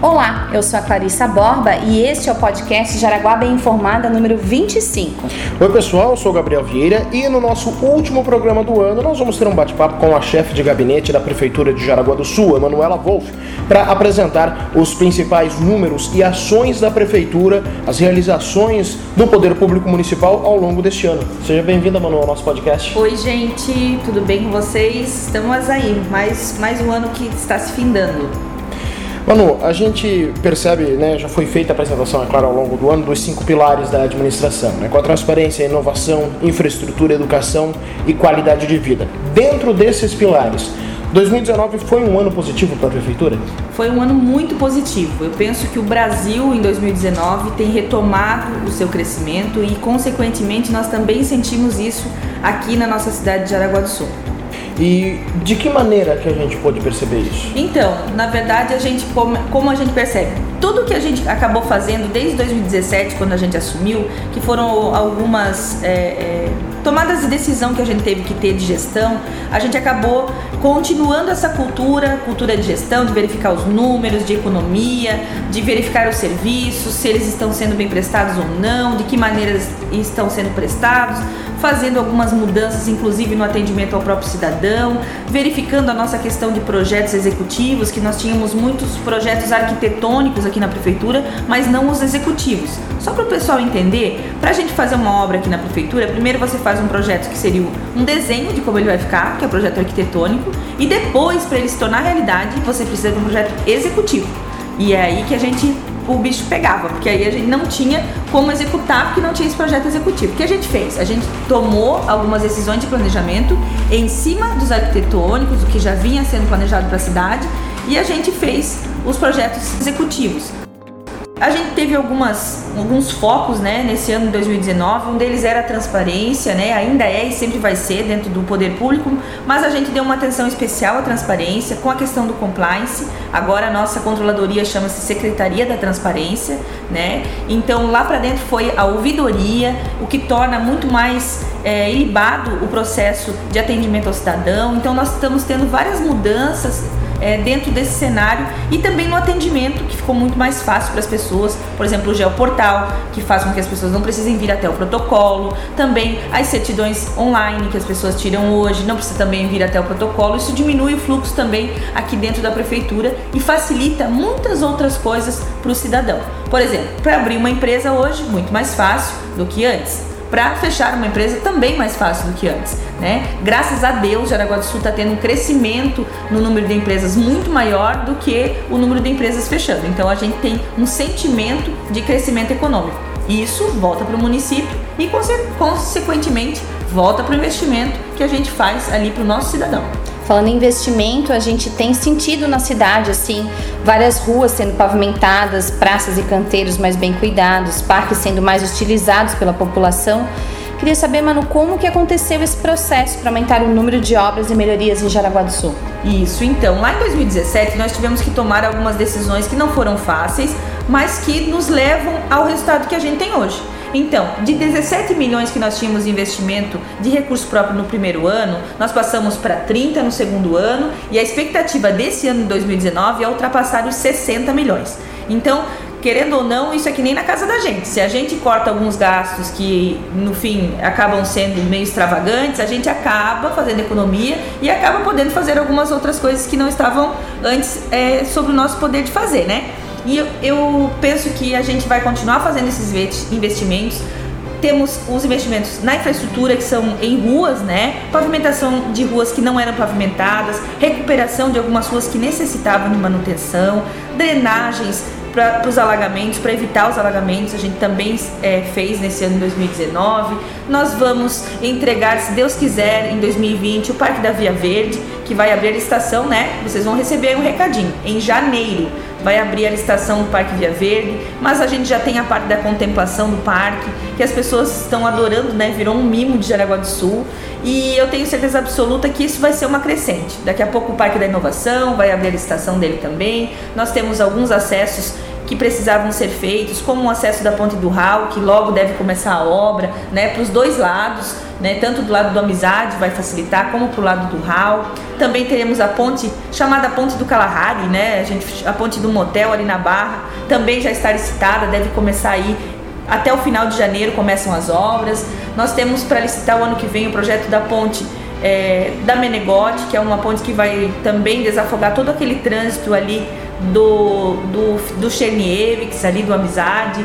Olá, eu sou a Clarissa Borba e este é o podcast Jaraguá Bem Informada número 25. Oi pessoal, eu sou o Gabriel Vieira e no nosso último programa do ano nós vamos ter um bate-papo com a chefe de gabinete da Prefeitura de Jaraguá do Sul, Emanuela Wolff, para apresentar os principais números e ações da Prefeitura, as realizações do Poder Público Municipal ao longo deste ano. Seja bem-vinda, Manu, ao nosso podcast. Oi gente, tudo bem com vocês? Estamos aí, mais, mais um ano que está se findando. Manu, a gente percebe, né, já foi feita a apresentação, é claro, ao longo do ano, dos cinco pilares da administração, né, com a transparência, inovação, infraestrutura, educação e qualidade de vida. Dentro desses pilares, 2019 foi um ano positivo para a prefeitura? Foi um ano muito positivo. Eu penso que o Brasil em 2019 tem retomado o seu crescimento e, consequentemente, nós também sentimos isso aqui na nossa cidade de Jaraguá do Sul. E de que maneira que a gente pode perceber isso? Então, na verdade, a gente como, a gente percebe? Tudo que a gente acabou fazendo desde 2017, quando a gente assumiu, que foram algumas é, é, tomadas de decisão que a gente teve que ter de gestão, a gente acabou continuando essa cultura, cultura de gestão, de verificar os números, de economia, de verificar os serviços, se eles estão sendo bem prestados ou não, de que maneiras estão sendo prestados, fazendo algumas mudanças, inclusive no atendimento ao próprio cidadão, verificando a nossa questão de projetos executivos, que nós tínhamos muitos projetos arquitetônicos aqui na prefeitura, mas não os executivos. Só para o pessoal entender, para a gente fazer uma obra aqui na prefeitura, primeiro você faz um projeto que seria um desenho de como ele vai ficar, que é o projeto arquitetônico, e depois, para ele se tornar realidade, você precisa de um projeto executivo. E é aí que a gente o bicho pegava, porque aí a gente não tinha como executar, porque não tinha esse projeto executivo. O que a gente fez? A gente tomou algumas decisões de planejamento em cima dos arquitetônicos, o que já vinha sendo planejado para a cidade, e a gente fez os projetos executivos. A gente teve algumas, alguns focos né, nesse ano de 2019. Um deles era a transparência, né, ainda é e sempre vai ser dentro do poder público, mas a gente deu uma atenção especial à transparência com a questão do compliance. Agora a nossa controladoria chama-se Secretaria da Transparência. Né? Então lá para dentro foi a ouvidoria, o que torna muito mais é, ilibado o processo de atendimento ao cidadão. Então nós estamos tendo várias mudanças é, dentro desse cenário e também no atendimento, que ficou muito mais fácil para as pessoas. Por exemplo, o geoportal, que faz com que as pessoas não precisem vir até o protocolo. Também as certidões online que as pessoas tiram hoje, não precisa também vir até o protocolo. Isso diminui o fluxo também aqui dentro da prefeitura e facilita muitas outras coisas para o cidadão. Por exemplo, para abrir uma empresa hoje, muito mais fácil do que antes para fechar uma empresa também mais fácil do que antes, né? Graças a Deus, Jaraguá do Sul está tendo um crescimento no número de empresas muito maior do que o número de empresas fechando. Então a gente tem um sentimento de crescimento econômico. Isso volta para o município e consequentemente volta para o investimento que a gente faz ali para o nosso cidadão. Falando em investimento, a gente tem sentido na cidade assim, várias ruas sendo pavimentadas, praças e canteiros mais bem cuidados, parques sendo mais utilizados pela população. Queria saber, Manu, como que aconteceu esse processo para aumentar o número de obras e melhorias em Jaraguá do Sul? Isso, então, lá em 2017 nós tivemos que tomar algumas decisões que não foram fáceis, mas que nos levam ao resultado que a gente tem hoje. Então, de 17 milhões que nós tínhamos de investimento de recurso próprio no primeiro ano, nós passamos para 30 no segundo ano e a expectativa desse ano de 2019 é ultrapassar os 60 milhões. Então, querendo ou não, isso é que nem na casa da gente. Se a gente corta alguns gastos que no fim acabam sendo meio extravagantes, a gente acaba fazendo economia e acaba podendo fazer algumas outras coisas que não estavam antes é, sobre o nosso poder de fazer, né? E eu, eu penso que a gente vai continuar fazendo esses investimentos temos os investimentos na infraestrutura que são em ruas, né? Pavimentação de ruas que não eram pavimentadas, recuperação de algumas ruas que necessitavam de manutenção, drenagens para os alagamentos, para evitar os alagamentos, a gente também é, fez nesse ano de 2019. Nós vamos entregar, se Deus quiser, em 2020, o Parque da Via Verde, que vai abrir a licitação, né? Vocês vão receber um recadinho em janeiro vai abrir a licitação do Parque Via Verde, mas a gente já tem a parte da contemplação do parque, que as pessoas estão adorando, né? Virou um mimo de Jaraguá do Sul. E eu tenho certeza absoluta que isso vai ser uma crescente. Daqui a pouco o Parque da Inovação vai abrir a licitação dele também. Nós temos alguns acessos que precisavam ser feitos, como o acesso da ponte do Ral, que logo deve começar a obra, né, para os dois lados, né, tanto do lado do Amizade vai facilitar, como para o lado do Ral. Também teremos a ponte chamada Ponte do Kalahari, né, a, gente, a ponte do motel ali na Barra, também já está licitada, deve começar aí até o final de janeiro começam as obras. Nós temos para licitar o ano que vem o projeto da ponte é, da Menegote, que é uma ponte que vai também desafogar todo aquele trânsito ali do, do, do Cherniewicz, ali do Amizade.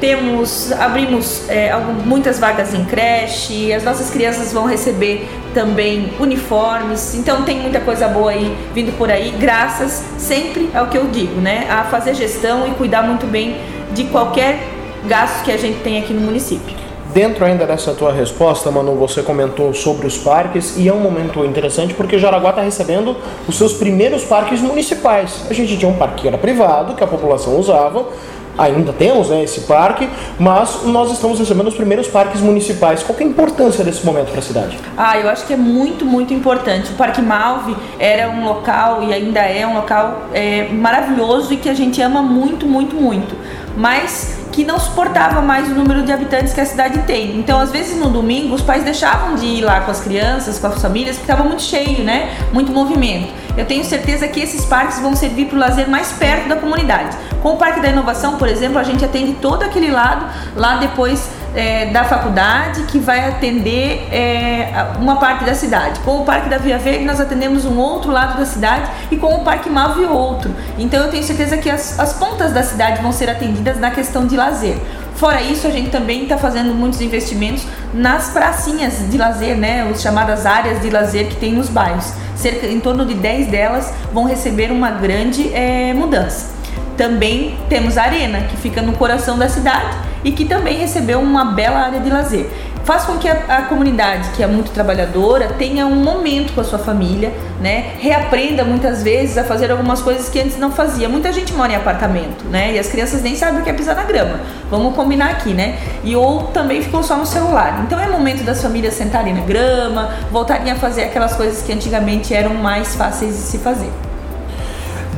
Temos, abrimos é, muitas vagas em creche, as nossas crianças vão receber também uniformes, então tem muita coisa boa aí vindo por aí, graças sempre ao que eu digo, né? A fazer gestão e cuidar muito bem de qualquer gasto que a gente tem aqui no município. Dentro ainda dessa tua resposta, Manu, você comentou sobre os parques e é um momento interessante porque Jaraguá está recebendo os seus primeiros parques municipais. A gente tinha um parque que era privado, que a população usava, ainda temos né, esse parque, mas nós estamos recebendo os primeiros parques municipais. Qual é a importância desse momento para a cidade? Ah, eu acho que é muito, muito importante. O Parque Malve era um local e ainda é um local é, maravilhoso e que a gente ama muito, muito, muito. Mas que não suportava mais o número de habitantes que a cidade tem. Então, às vezes no domingo, os pais deixavam de ir lá com as crianças, com as famílias, porque estava muito cheio, né? Muito movimento. Eu tenho certeza que esses parques vão servir para o lazer mais perto da comunidade. Com o Parque da Inovação, por exemplo, a gente atende todo aquele lado lá depois é, da faculdade que vai atender é, uma parte da cidade. Com o Parque da Via Verde, nós atendemos um outro lado da cidade e com o Parque Malve outro. Então eu tenho certeza que as, as pontas da cidade vão ser atendidas na questão de lazer. Fora isso, a gente também está fazendo muitos investimentos nas pracinhas de lazer, né? As chamadas áreas de lazer que tem nos bairros. Cerca em torno de 10 delas vão receber uma grande é, mudança. Também temos a Arena, que fica no coração da cidade e que também recebeu uma bela área de lazer. Faz com que a, a, comunidade, que é muito trabalhadora, tenha um momento com a sua família, né? Reaprenda muitas vezes a fazer algumas coisas que antes não fazia. Muita gente mora em apartamento, né? E as crianças nem sabem o que é pisar na grama. Vamos combinar aqui, né? E ou também ficou só no celular. Então é momento das famílias sentarem na grama, voltarem a fazer aquelas coisas que antigamente eram mais fáceis de se fazer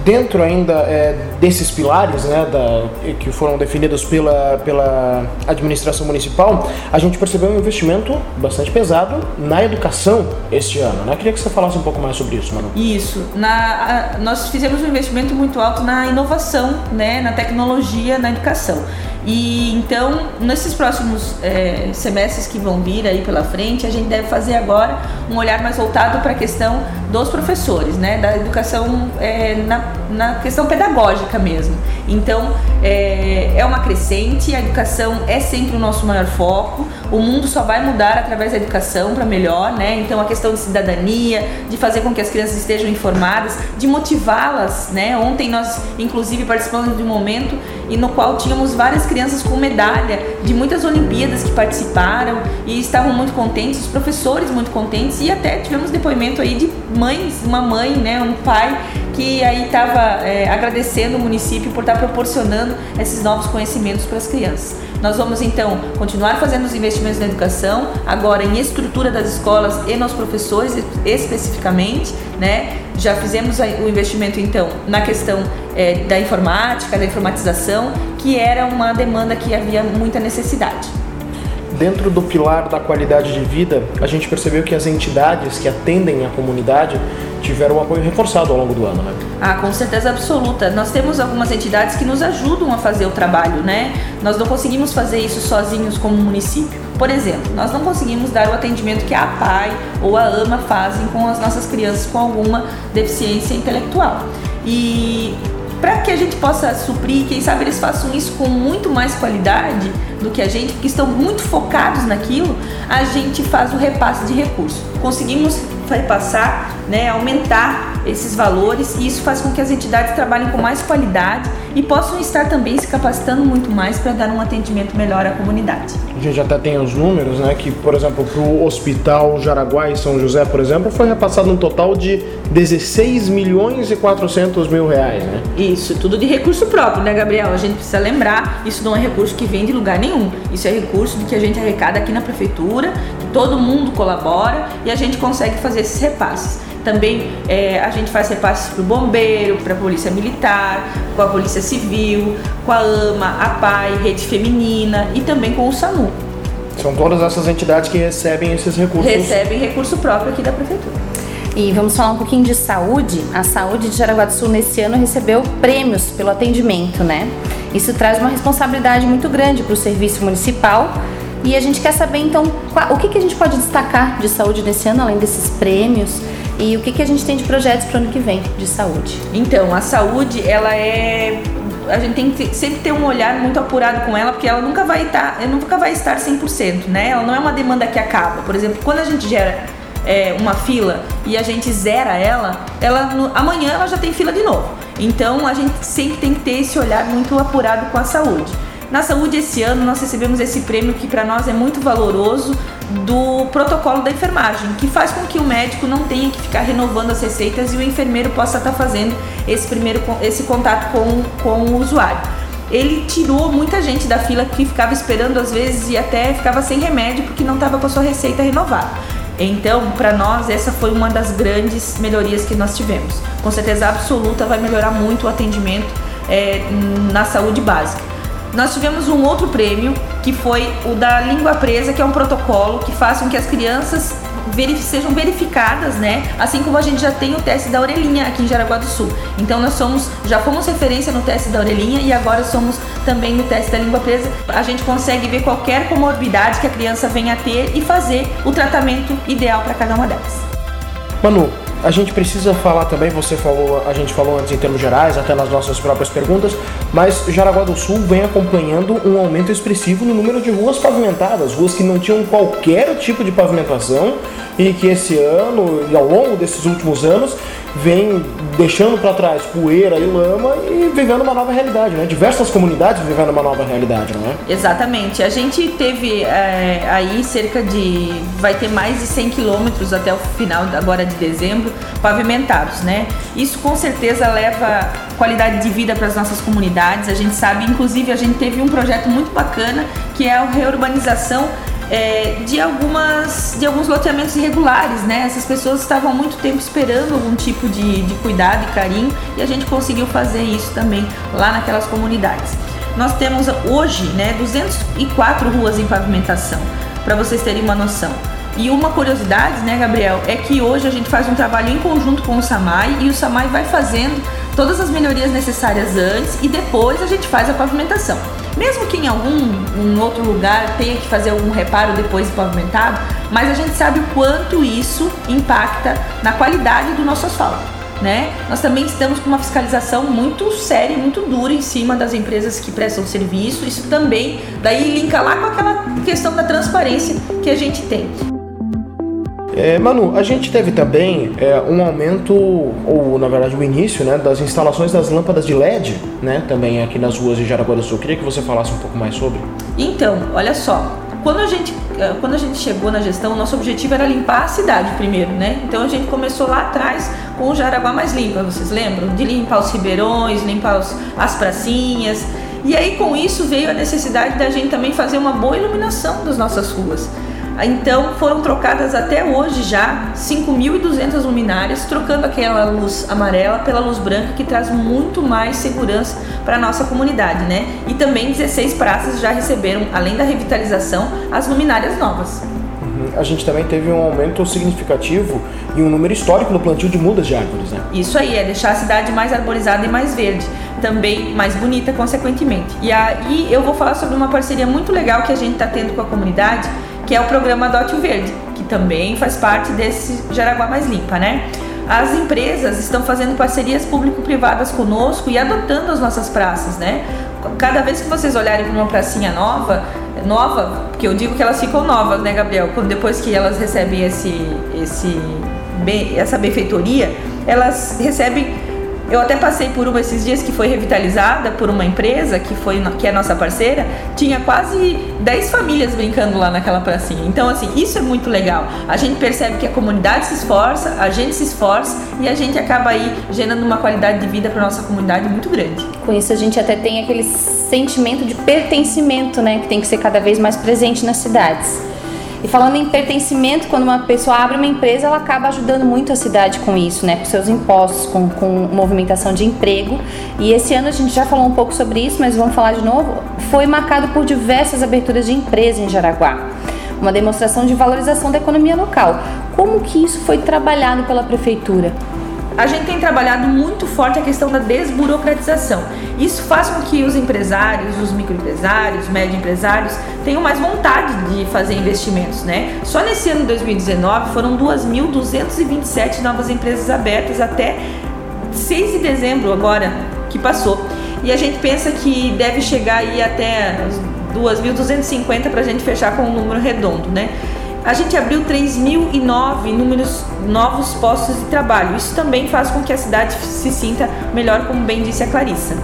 dentro ainda é, desses pilares né, da, que foram definidos pela, pela administração municipal, a gente percebeu um investimento bastante pesado na educação este ano. Né? Queria que você falasse um pouco mais sobre isso, Manu. Isso. Na, a, nós fizemos um investimento muito alto na inovação, né, na tecnologia, na educação. E então, nesses próximos é, semestres que vão vir aí pela frente, a gente deve fazer agora um olhar mais voltado para a questão dos professores, né, da educação é, na, na questão pedagógica mesmo. Então, é, é uma crescente, a educação é sempre o nosso maior foco. O mundo só vai mudar através da educação para melhor, né? Então, a questão de cidadania, de fazer com que as crianças estejam informadas, de motivá-las, né? Ontem nós, inclusive, participamos de um momento e no qual tínhamos várias crianças com medalha de muitas Olimpíadas que participaram e estavam muito contentes, os professores muito contentes e até tivemos depoimento aí de mães, uma mãe, né, um pai que aí estava é, agradecendo o município por estar proporcionando esses novos conhecimentos para as crianças. Nós vamos então continuar fazendo os investimentos na educação, agora em estrutura das escolas e nos professores especificamente, né? Já fizemos o investimento então na questão é, da informática, da informatização, que era uma demanda que havia muita necessidade. Dentro do pilar da qualidade de vida, a gente percebeu que as entidades que atendem a comunidade tiveram um apoio reforçado ao longo do ano, né? Ah, com certeza absoluta. Nós temos algumas entidades que nos ajudam a fazer o trabalho, né? Nós não conseguimos fazer isso sozinhos como município. Por exemplo, nós não conseguimos dar o atendimento que a APAI ou a AMA fazem com as nossas crianças com alguma deficiência intelectual. E para que a gente possa suprir, quem sabe eles façam isso com muito mais qualidade do que a gente, porque estão muito focados naquilo, a gente faz o repasse de recursos. Conseguimos repassar, né, aumentar esses valores e isso faz com que as entidades trabalhem com mais qualidade e possam estar também se capacitando muito mais para dar um atendimento melhor à comunidade. A gente até tem os números, né, que por exemplo para o Hospital Jaraguá e São José, por exemplo, foi repassado um total de 16 milhões e 400 mil reais, né? Isso, tudo de recurso próprio, né, Gabriel? A gente precisa lembrar, isso não é recurso que vem de lugar nenhum. Isso é recurso que a gente arrecada aqui na prefeitura, que todo mundo colabora e a gente consegue fazer esses repasses. Também é, a gente faz repasses para o bombeiro, para a polícia militar, com a polícia civil, com a AMA, a PAI, Rede Feminina e também com o SAMU. São todas essas entidades que recebem esses recursos. Recebem recurso próprio aqui da prefeitura. E vamos falar um pouquinho de saúde. A saúde de Jaraguá do Sul nesse ano recebeu prêmios pelo atendimento, né? Isso traz uma responsabilidade muito grande para o serviço municipal. E a gente quer saber então o que, que a gente pode destacar de saúde nesse ano, além desses prêmios, e o que, que a gente tem de projetos para o ano que vem de saúde. Então, a saúde, ela é a gente tem que sempre ter um olhar muito apurado com ela, porque ela nunca vai estar, nunca vai estar 100%, né? Ela não é uma demanda que acaba. Por exemplo, quando a gente gera é, uma fila e a gente zera ela, ela no, amanhã ela já tem fila de novo. Então a gente sempre tem que ter esse olhar muito apurado com a saúde. Na saúde esse ano nós recebemos esse prêmio que para nós é muito valoroso do protocolo da enfermagem, que faz com que o médico não tenha que ficar renovando as receitas e o enfermeiro possa estar tá fazendo esse primeiro esse contato com, com o usuário. Ele tirou muita gente da fila que ficava esperando às vezes e até ficava sem remédio porque não estava com a sua receita renovada. Então, para nós, essa foi uma das grandes melhorias que nós tivemos. Com certeza absoluta, vai melhorar muito o atendimento é, na saúde básica. Nós tivemos um outro prêmio que foi o da língua presa, que é um protocolo que faz com que as crianças verif sejam verificadas, né? Assim como a gente já tem o teste da orelhinha aqui em Jaraguá do Sul. Então nós somos, já fomos referência no teste da orelhinha e agora somos também no teste da língua presa. A gente consegue ver qualquer comorbidade que a criança venha a ter e fazer o tratamento ideal para cada uma delas. Manu, a gente precisa falar também, você falou, a gente falou antes em termos gerais, até nas nossas próprias perguntas, mas Jaraguá do Sul vem acompanhando um aumento expressivo no número de ruas pavimentadas, ruas que não tinham qualquer tipo de pavimentação e que esse ano e ao longo desses últimos anos vem deixando para trás poeira e lama e vivendo uma nova realidade, né? Diversas comunidades vivendo uma nova realidade, não é? Exatamente. A gente teve é, aí cerca de. vai ter mais de 100 quilômetros até o final agora de dezembro pavimentados, né? Isso com certeza leva qualidade de vida para as nossas comunidades. A gente sabe, inclusive, a gente teve um projeto muito bacana que é a reurbanização é, de algumas de alguns loteamentos irregulares, né? Essas pessoas estavam muito tempo esperando algum tipo de, de cuidado e carinho e a gente conseguiu fazer isso também lá naquelas comunidades. Nós temos hoje, né, 204 ruas em pavimentação, para vocês terem uma noção. E uma curiosidade, né, Gabriel, é que hoje a gente faz um trabalho em conjunto com o SAMAI e o SAMAI vai fazendo todas as melhorias necessárias antes e depois a gente faz a pavimentação. Mesmo que em algum um outro lugar tenha que fazer algum reparo depois de pavimentado, mas a gente sabe o quanto isso impacta na qualidade do nosso asfalto. Né? Nós também estamos com uma fiscalização muito séria muito dura em cima das empresas que prestam serviço. Isso também daí linka lá com aquela questão da transparência que a gente tem. É, Manu, a gente teve também é, um aumento, ou na verdade o início, né, das instalações das lâmpadas de LED, né, também aqui nas ruas de Jaraguá do Sul. Queria que você falasse um pouco mais sobre. Então, olha só, quando a gente é, quando a gente chegou na gestão, nosso objetivo era limpar a cidade primeiro, né? Então a gente começou lá atrás com o Jaraguá mais limpa, vocês lembram? De limpar os ribeirões, limpar os, as pracinhas. E aí com isso veio a necessidade da gente também fazer uma boa iluminação das nossas ruas. Então foram trocadas até hoje já 5.200 luminárias, trocando aquela luz amarela pela luz branca que traz muito mais segurança para a nossa comunidade, né? E também 16 praças já receberam, além da revitalização, as luminárias novas. Uhum. A gente também teve um aumento significativo e um número histórico no plantio de mudas de árvores, né? Isso aí, é deixar a cidade mais arborizada e mais verde, também mais bonita, consequentemente. E aí eu vou falar sobre uma parceria muito legal que a gente está tendo com a comunidade, que é o programa Adote o Verde, que também faz parte desse Jaraguá Mais Limpa, né? As empresas estão fazendo parcerias público-privadas conosco e adotando as nossas praças, né? Cada vez que vocês olharem para uma pracinha nova, nova, porque eu digo que elas ficam novas, né, Gabriel? Quando depois que elas recebem esse, esse, essa benfeitoria, elas recebem eu até passei por uma esses dias que foi revitalizada por uma empresa que foi que é nossa parceira, tinha quase 10 famílias brincando lá naquela pracinha. Então assim, isso é muito legal. A gente percebe que a comunidade se esforça, a gente se esforça e a gente acaba aí gerando uma qualidade de vida para nossa comunidade muito grande. Com isso a gente até tem aquele sentimento de pertencimento, né, que tem que ser cada vez mais presente nas cidades. E falando em pertencimento, quando uma pessoa abre uma empresa, ela acaba ajudando muito a cidade com isso, né? Com seus impostos, com, com movimentação de emprego. E esse ano a gente já falou um pouco sobre isso, mas vamos falar de novo. Foi marcado por diversas aberturas de empresas em Jaraguá. Uma demonstração de valorização da economia local. Como que isso foi trabalhado pela prefeitura? A gente tem trabalhado muito forte a questão da desburocratização. Isso faz com que os empresários, os microempresários, médio empresários tenham mais vontade de fazer investimentos, né? Só nesse ano de 2019 foram 2.227 novas empresas abertas até 6 de dezembro agora que passou. E a gente pensa que deve chegar aí até 2.250 para a gente fechar com um número redondo, né? A gente abriu 3.009 números novos postos de trabalho. Isso também faz com que a cidade se sinta melhor, como bem disse a Clarissa.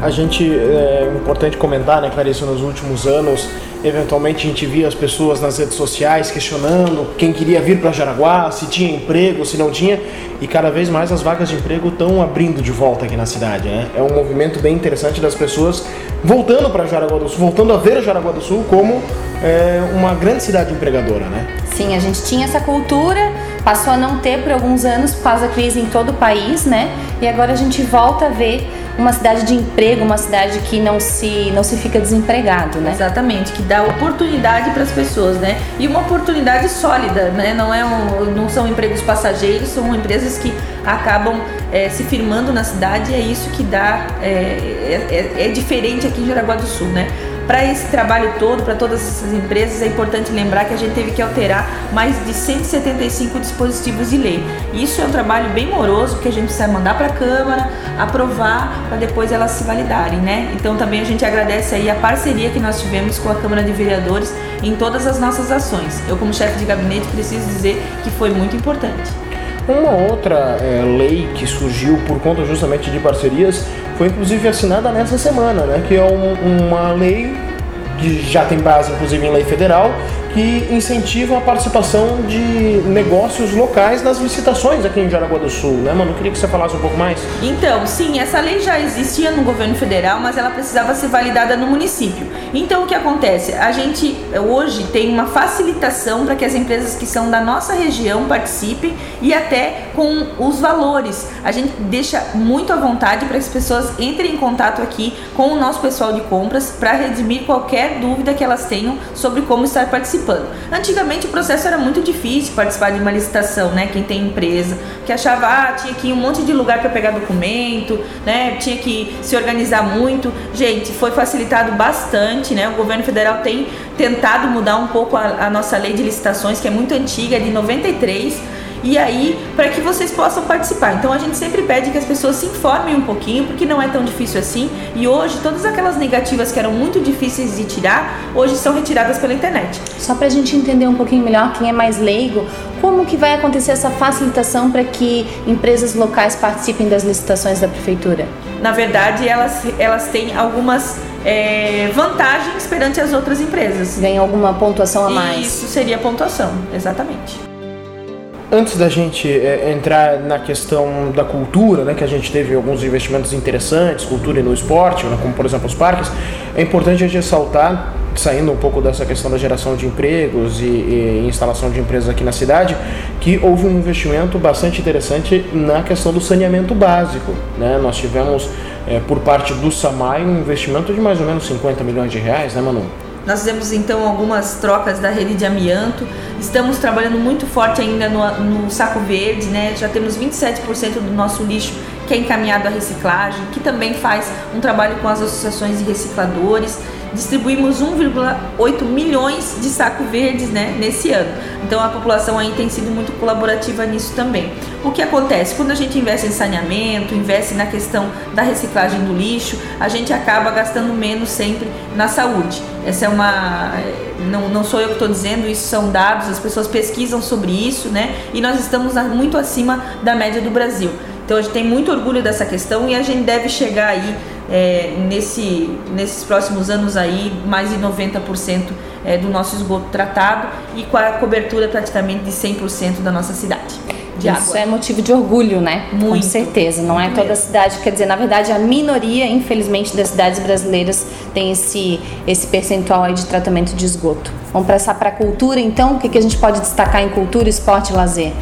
A gente, é importante comentar, né, Clarissa, nos últimos anos, eventualmente a gente via as pessoas nas redes sociais questionando quem queria vir para Jaraguá, se tinha emprego, se não tinha, e cada vez mais as vagas de emprego estão abrindo de volta aqui na cidade. Né? É um movimento bem interessante das pessoas voltando para Jaraguá do Sul, voltando a ver Jaraguá do Sul como é, uma grande cidade empregadora, né? Sim, a gente tinha essa cultura, passou a não ter por alguns anos por causa da crise em todo o país, né? E agora a gente volta a ver uma cidade de emprego, uma cidade que não se, não se fica desempregado, né? Exatamente, que dá oportunidade para as pessoas, né? E uma oportunidade sólida, né? Não, é um, não são empregos passageiros, são empresas que acabam é, se firmando na cidade e é isso que dá, é, é, é diferente aqui em Jaraguá do Sul, né? Para esse trabalho todo, para todas essas empresas, é importante lembrar que a gente teve que alterar mais de 175 dispositivos de lei. Isso é um trabalho bem moroso, que a gente precisa mandar para a Câmara, aprovar, para depois elas se validarem, né? Então também a gente agradece aí a parceria que nós tivemos com a Câmara de Vereadores em todas as nossas ações. Eu, como chefe de gabinete, preciso dizer que foi muito importante. Uma outra é, lei que surgiu por conta justamente de parcerias foi inclusive assinada nessa semana, né? Que é um, uma lei que já tem base inclusive em lei federal, que incentivam a participação de negócios locais nas licitações aqui em Jaraguá do Sul, né, mano? Eu queria que você falasse um pouco mais. Então, sim, essa lei já existia no governo federal, mas ela precisava ser validada no município. Então, o que acontece? A gente hoje tem uma facilitação para que as empresas que são da nossa região participem e até com os valores. A gente deixa muito à vontade para que as pessoas entrem em contato aqui com o nosso pessoal de compras para redimir qualquer dúvida que elas tenham sobre como estar participando participando. Antigamente o processo era muito difícil participar de uma licitação, né? Quem tem empresa, que achava, ah, tinha que ir um monte de lugar para pegar documento, né? Tinha que se organizar muito. Gente, foi facilitado bastante, né? O governo federal tem tentado mudar um pouco a, a nossa lei de licitações, que é muito antiga, é de 93 e aí para que vocês possam participar. Então a gente sempre pede que as pessoas se informem um pouquinho, porque não é tão difícil assim. E hoje todas aquelas negativas que eram muito difíceis de tirar, hoje são retiradas pela internet. Só para a gente entender um pouquinho melhor, quem é mais leigo, como que vai acontecer essa facilitação para que empresas locais participem das licitações da prefeitura? Na verdade, elas, elas têm algumas é, vantagens perante as outras empresas. Ganham alguma pontuação a mais? Isso seria pontuação, exatamente antes da gente é, entrar na questão da cultura, né, que a gente teve alguns investimentos interessantes, cultura e no esporte, né, como por exemplo os parques, é importante a gente ressaltar, saindo um pouco dessa questão da geração de empregos e, e instalação de empresas aqui na cidade, que houve um investimento bastante interessante na questão do saneamento básico. Né? Nós tivemos, é, por parte do SAMAI, um investimento de mais ou menos 50 milhões de reais, né, Manu? Nós fizemos então algumas trocas da rede de amianto. Estamos trabalhando muito forte ainda no, no saco verde, né? Já temos 27% do nosso lixo que é encaminhado à reciclagem, que também faz um trabalho com as associações de recicladores distribuímos 1,8 milhões de sacos verdes né, nesse ano. Então a população aí tem sido muito colaborativa nisso também. O que acontece? Quando a gente investe em saneamento, investe na questão da reciclagem do lixo, a gente acaba gastando menos sempre na saúde. Essa é uma. Não, não sou eu que estou dizendo, isso são dados, as pessoas pesquisam sobre isso, né? E nós estamos muito acima da média do Brasil. Então a gente tem muito orgulho dessa questão e a gente deve chegar aí é, nesse, nesses próximos anos aí mais de 90% é, do nosso esgoto tratado e com a cobertura praticamente de 100% da nossa cidade. de Isso água. é motivo de orgulho, né? Muito. Com certeza. Não é toda a cidade, quer dizer, na verdade, a minoria, infelizmente, das cidades brasileiras tem esse, esse percentual aí de tratamento de esgoto. Vamos passar para a cultura, então? O que, que a gente pode destacar em cultura, esporte e lazer?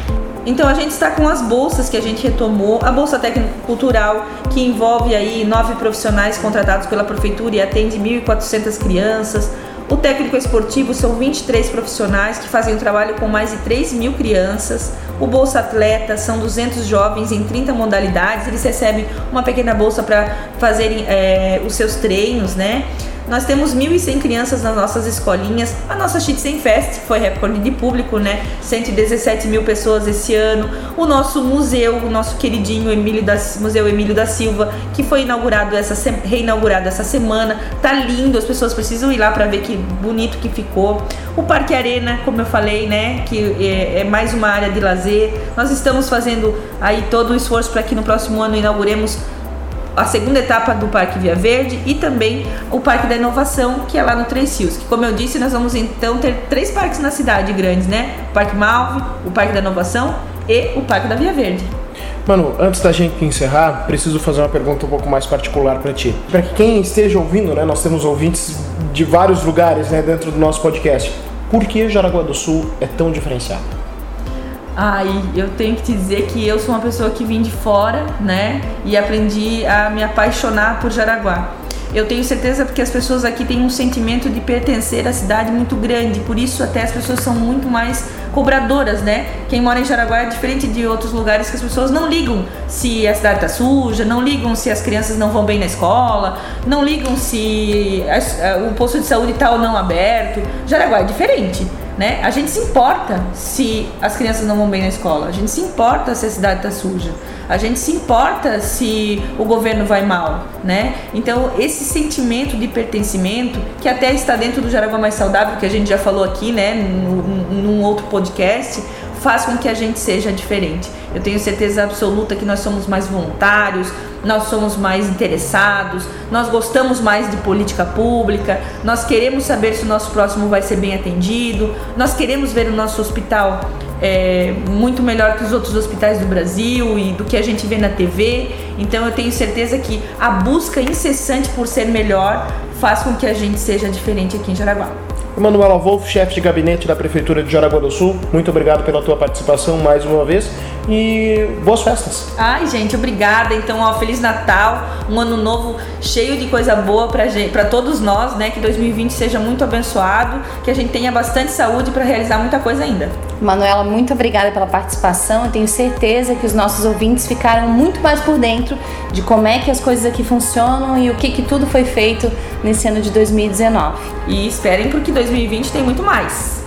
Então a gente está com as bolsas que a gente retomou, a bolsa técnico cultural que envolve aí nove profissionais contratados pela prefeitura e atende 1.400 crianças. O técnico esportivo são 23 profissionais que fazem o trabalho com mais de 3 mil crianças. O Bolsa Atleta são 200 jovens em 30 modalidades. Eles recebem uma pequena bolsa para fazerem é, os seus treinos, né? Nós temos 1.100 crianças nas nossas escolinhas. A nossa Sem Fest foi recorde de público, né? 117 mil pessoas esse ano. O nosso museu, o nosso queridinho Emílio da, Museu Emílio da Silva, que foi inaugurado essa reinaugurado essa semana. Tá lindo, as pessoas precisam ir lá para ver que bonito que ficou. O Parque Arena, como eu falei, né? Que é, é mais uma área de lazer. Nós estamos fazendo aí todo o esforço para que no próximo ano inauguremos a segunda etapa do Parque Via Verde e também o Parque da Inovação, que é lá no Três Rios. Que, como eu disse, nós vamos então ter três parques na cidade grandes, né? O Parque Malve, o Parque da Inovação e o Parque da Via Verde. Mano, antes da gente encerrar, preciso fazer uma pergunta um pouco mais particular para ti. Para quem esteja ouvindo, né, nós temos ouvintes de vários lugares, né, dentro do nosso podcast. Por que Jaraguá do Sul é tão diferenciado? Ai, eu tenho que te dizer que eu sou uma pessoa que vim de fora, né? E aprendi a me apaixonar por Jaraguá. Eu tenho certeza porque as pessoas aqui têm um sentimento de pertencer à cidade muito grande, por isso até as pessoas são muito mais cobradoras, né? Quem mora em Jaraguá é diferente de outros lugares que as pessoas não ligam se a cidade tá suja, não ligam se as crianças não vão bem na escola, não ligam se o posto de saúde tá ou não aberto. Jaraguá é diferente né? A gente se importa se as crianças não vão bem na escola, a gente se importa se a cidade está suja, a gente se importa se o governo vai mal, né? Então esse sentimento de pertencimento que até está dentro do Jaraguá Mais Saudável que a gente já falou aqui, né? Num, num outro podcast, faz com que a gente seja diferente. Eu tenho certeza absoluta que nós somos mais voluntários, nós somos mais interessados, nós gostamos mais de política pública, nós queremos saber se o nosso próximo vai ser bem atendido, nós queremos ver o nosso hospital é, muito melhor que os outros hospitais do Brasil e do que a gente vê na TV. Então eu tenho certeza que a busca incessante por ser melhor faz com que a gente seja diferente aqui em Jaraguá. Emanuela Wolf, chefe de gabinete da Prefeitura de Jaraguá do Sul, muito obrigado pela tua participação mais uma vez e boas festas. Ai, gente, obrigada. Então, ó, Feliz Natal, um ano novo cheio de coisa boa para todos nós, né? Que 2020 seja muito abençoado, que a gente tenha bastante saúde para realizar muita coisa ainda. Manuela, muito obrigada pela participação. Eu tenho certeza que os nossos ouvintes ficaram muito mais por dentro de como é que as coisas aqui funcionam e o que, que tudo foi feito nesse ano de 2019. E esperem porque 2020 tem muito mais.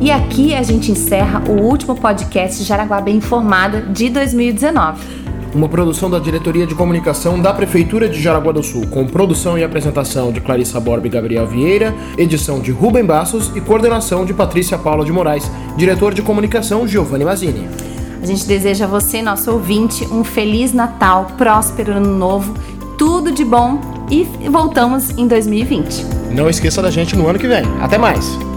E aqui a gente encerra o último podcast Jaraguá Bem Informada de 2019 uma produção da Diretoria de Comunicação da Prefeitura de Jaraguá do Sul, com produção e apresentação de Clarissa Borba e Gabriel Vieira, edição de Rubem Bassos e coordenação de Patrícia Paula de Moraes, diretor de comunicação Giovanni Mazzini. A gente deseja a você, nosso ouvinte, um feliz Natal, próspero ano novo, tudo de bom e voltamos em 2020. Não esqueça da gente no ano que vem. Até mais!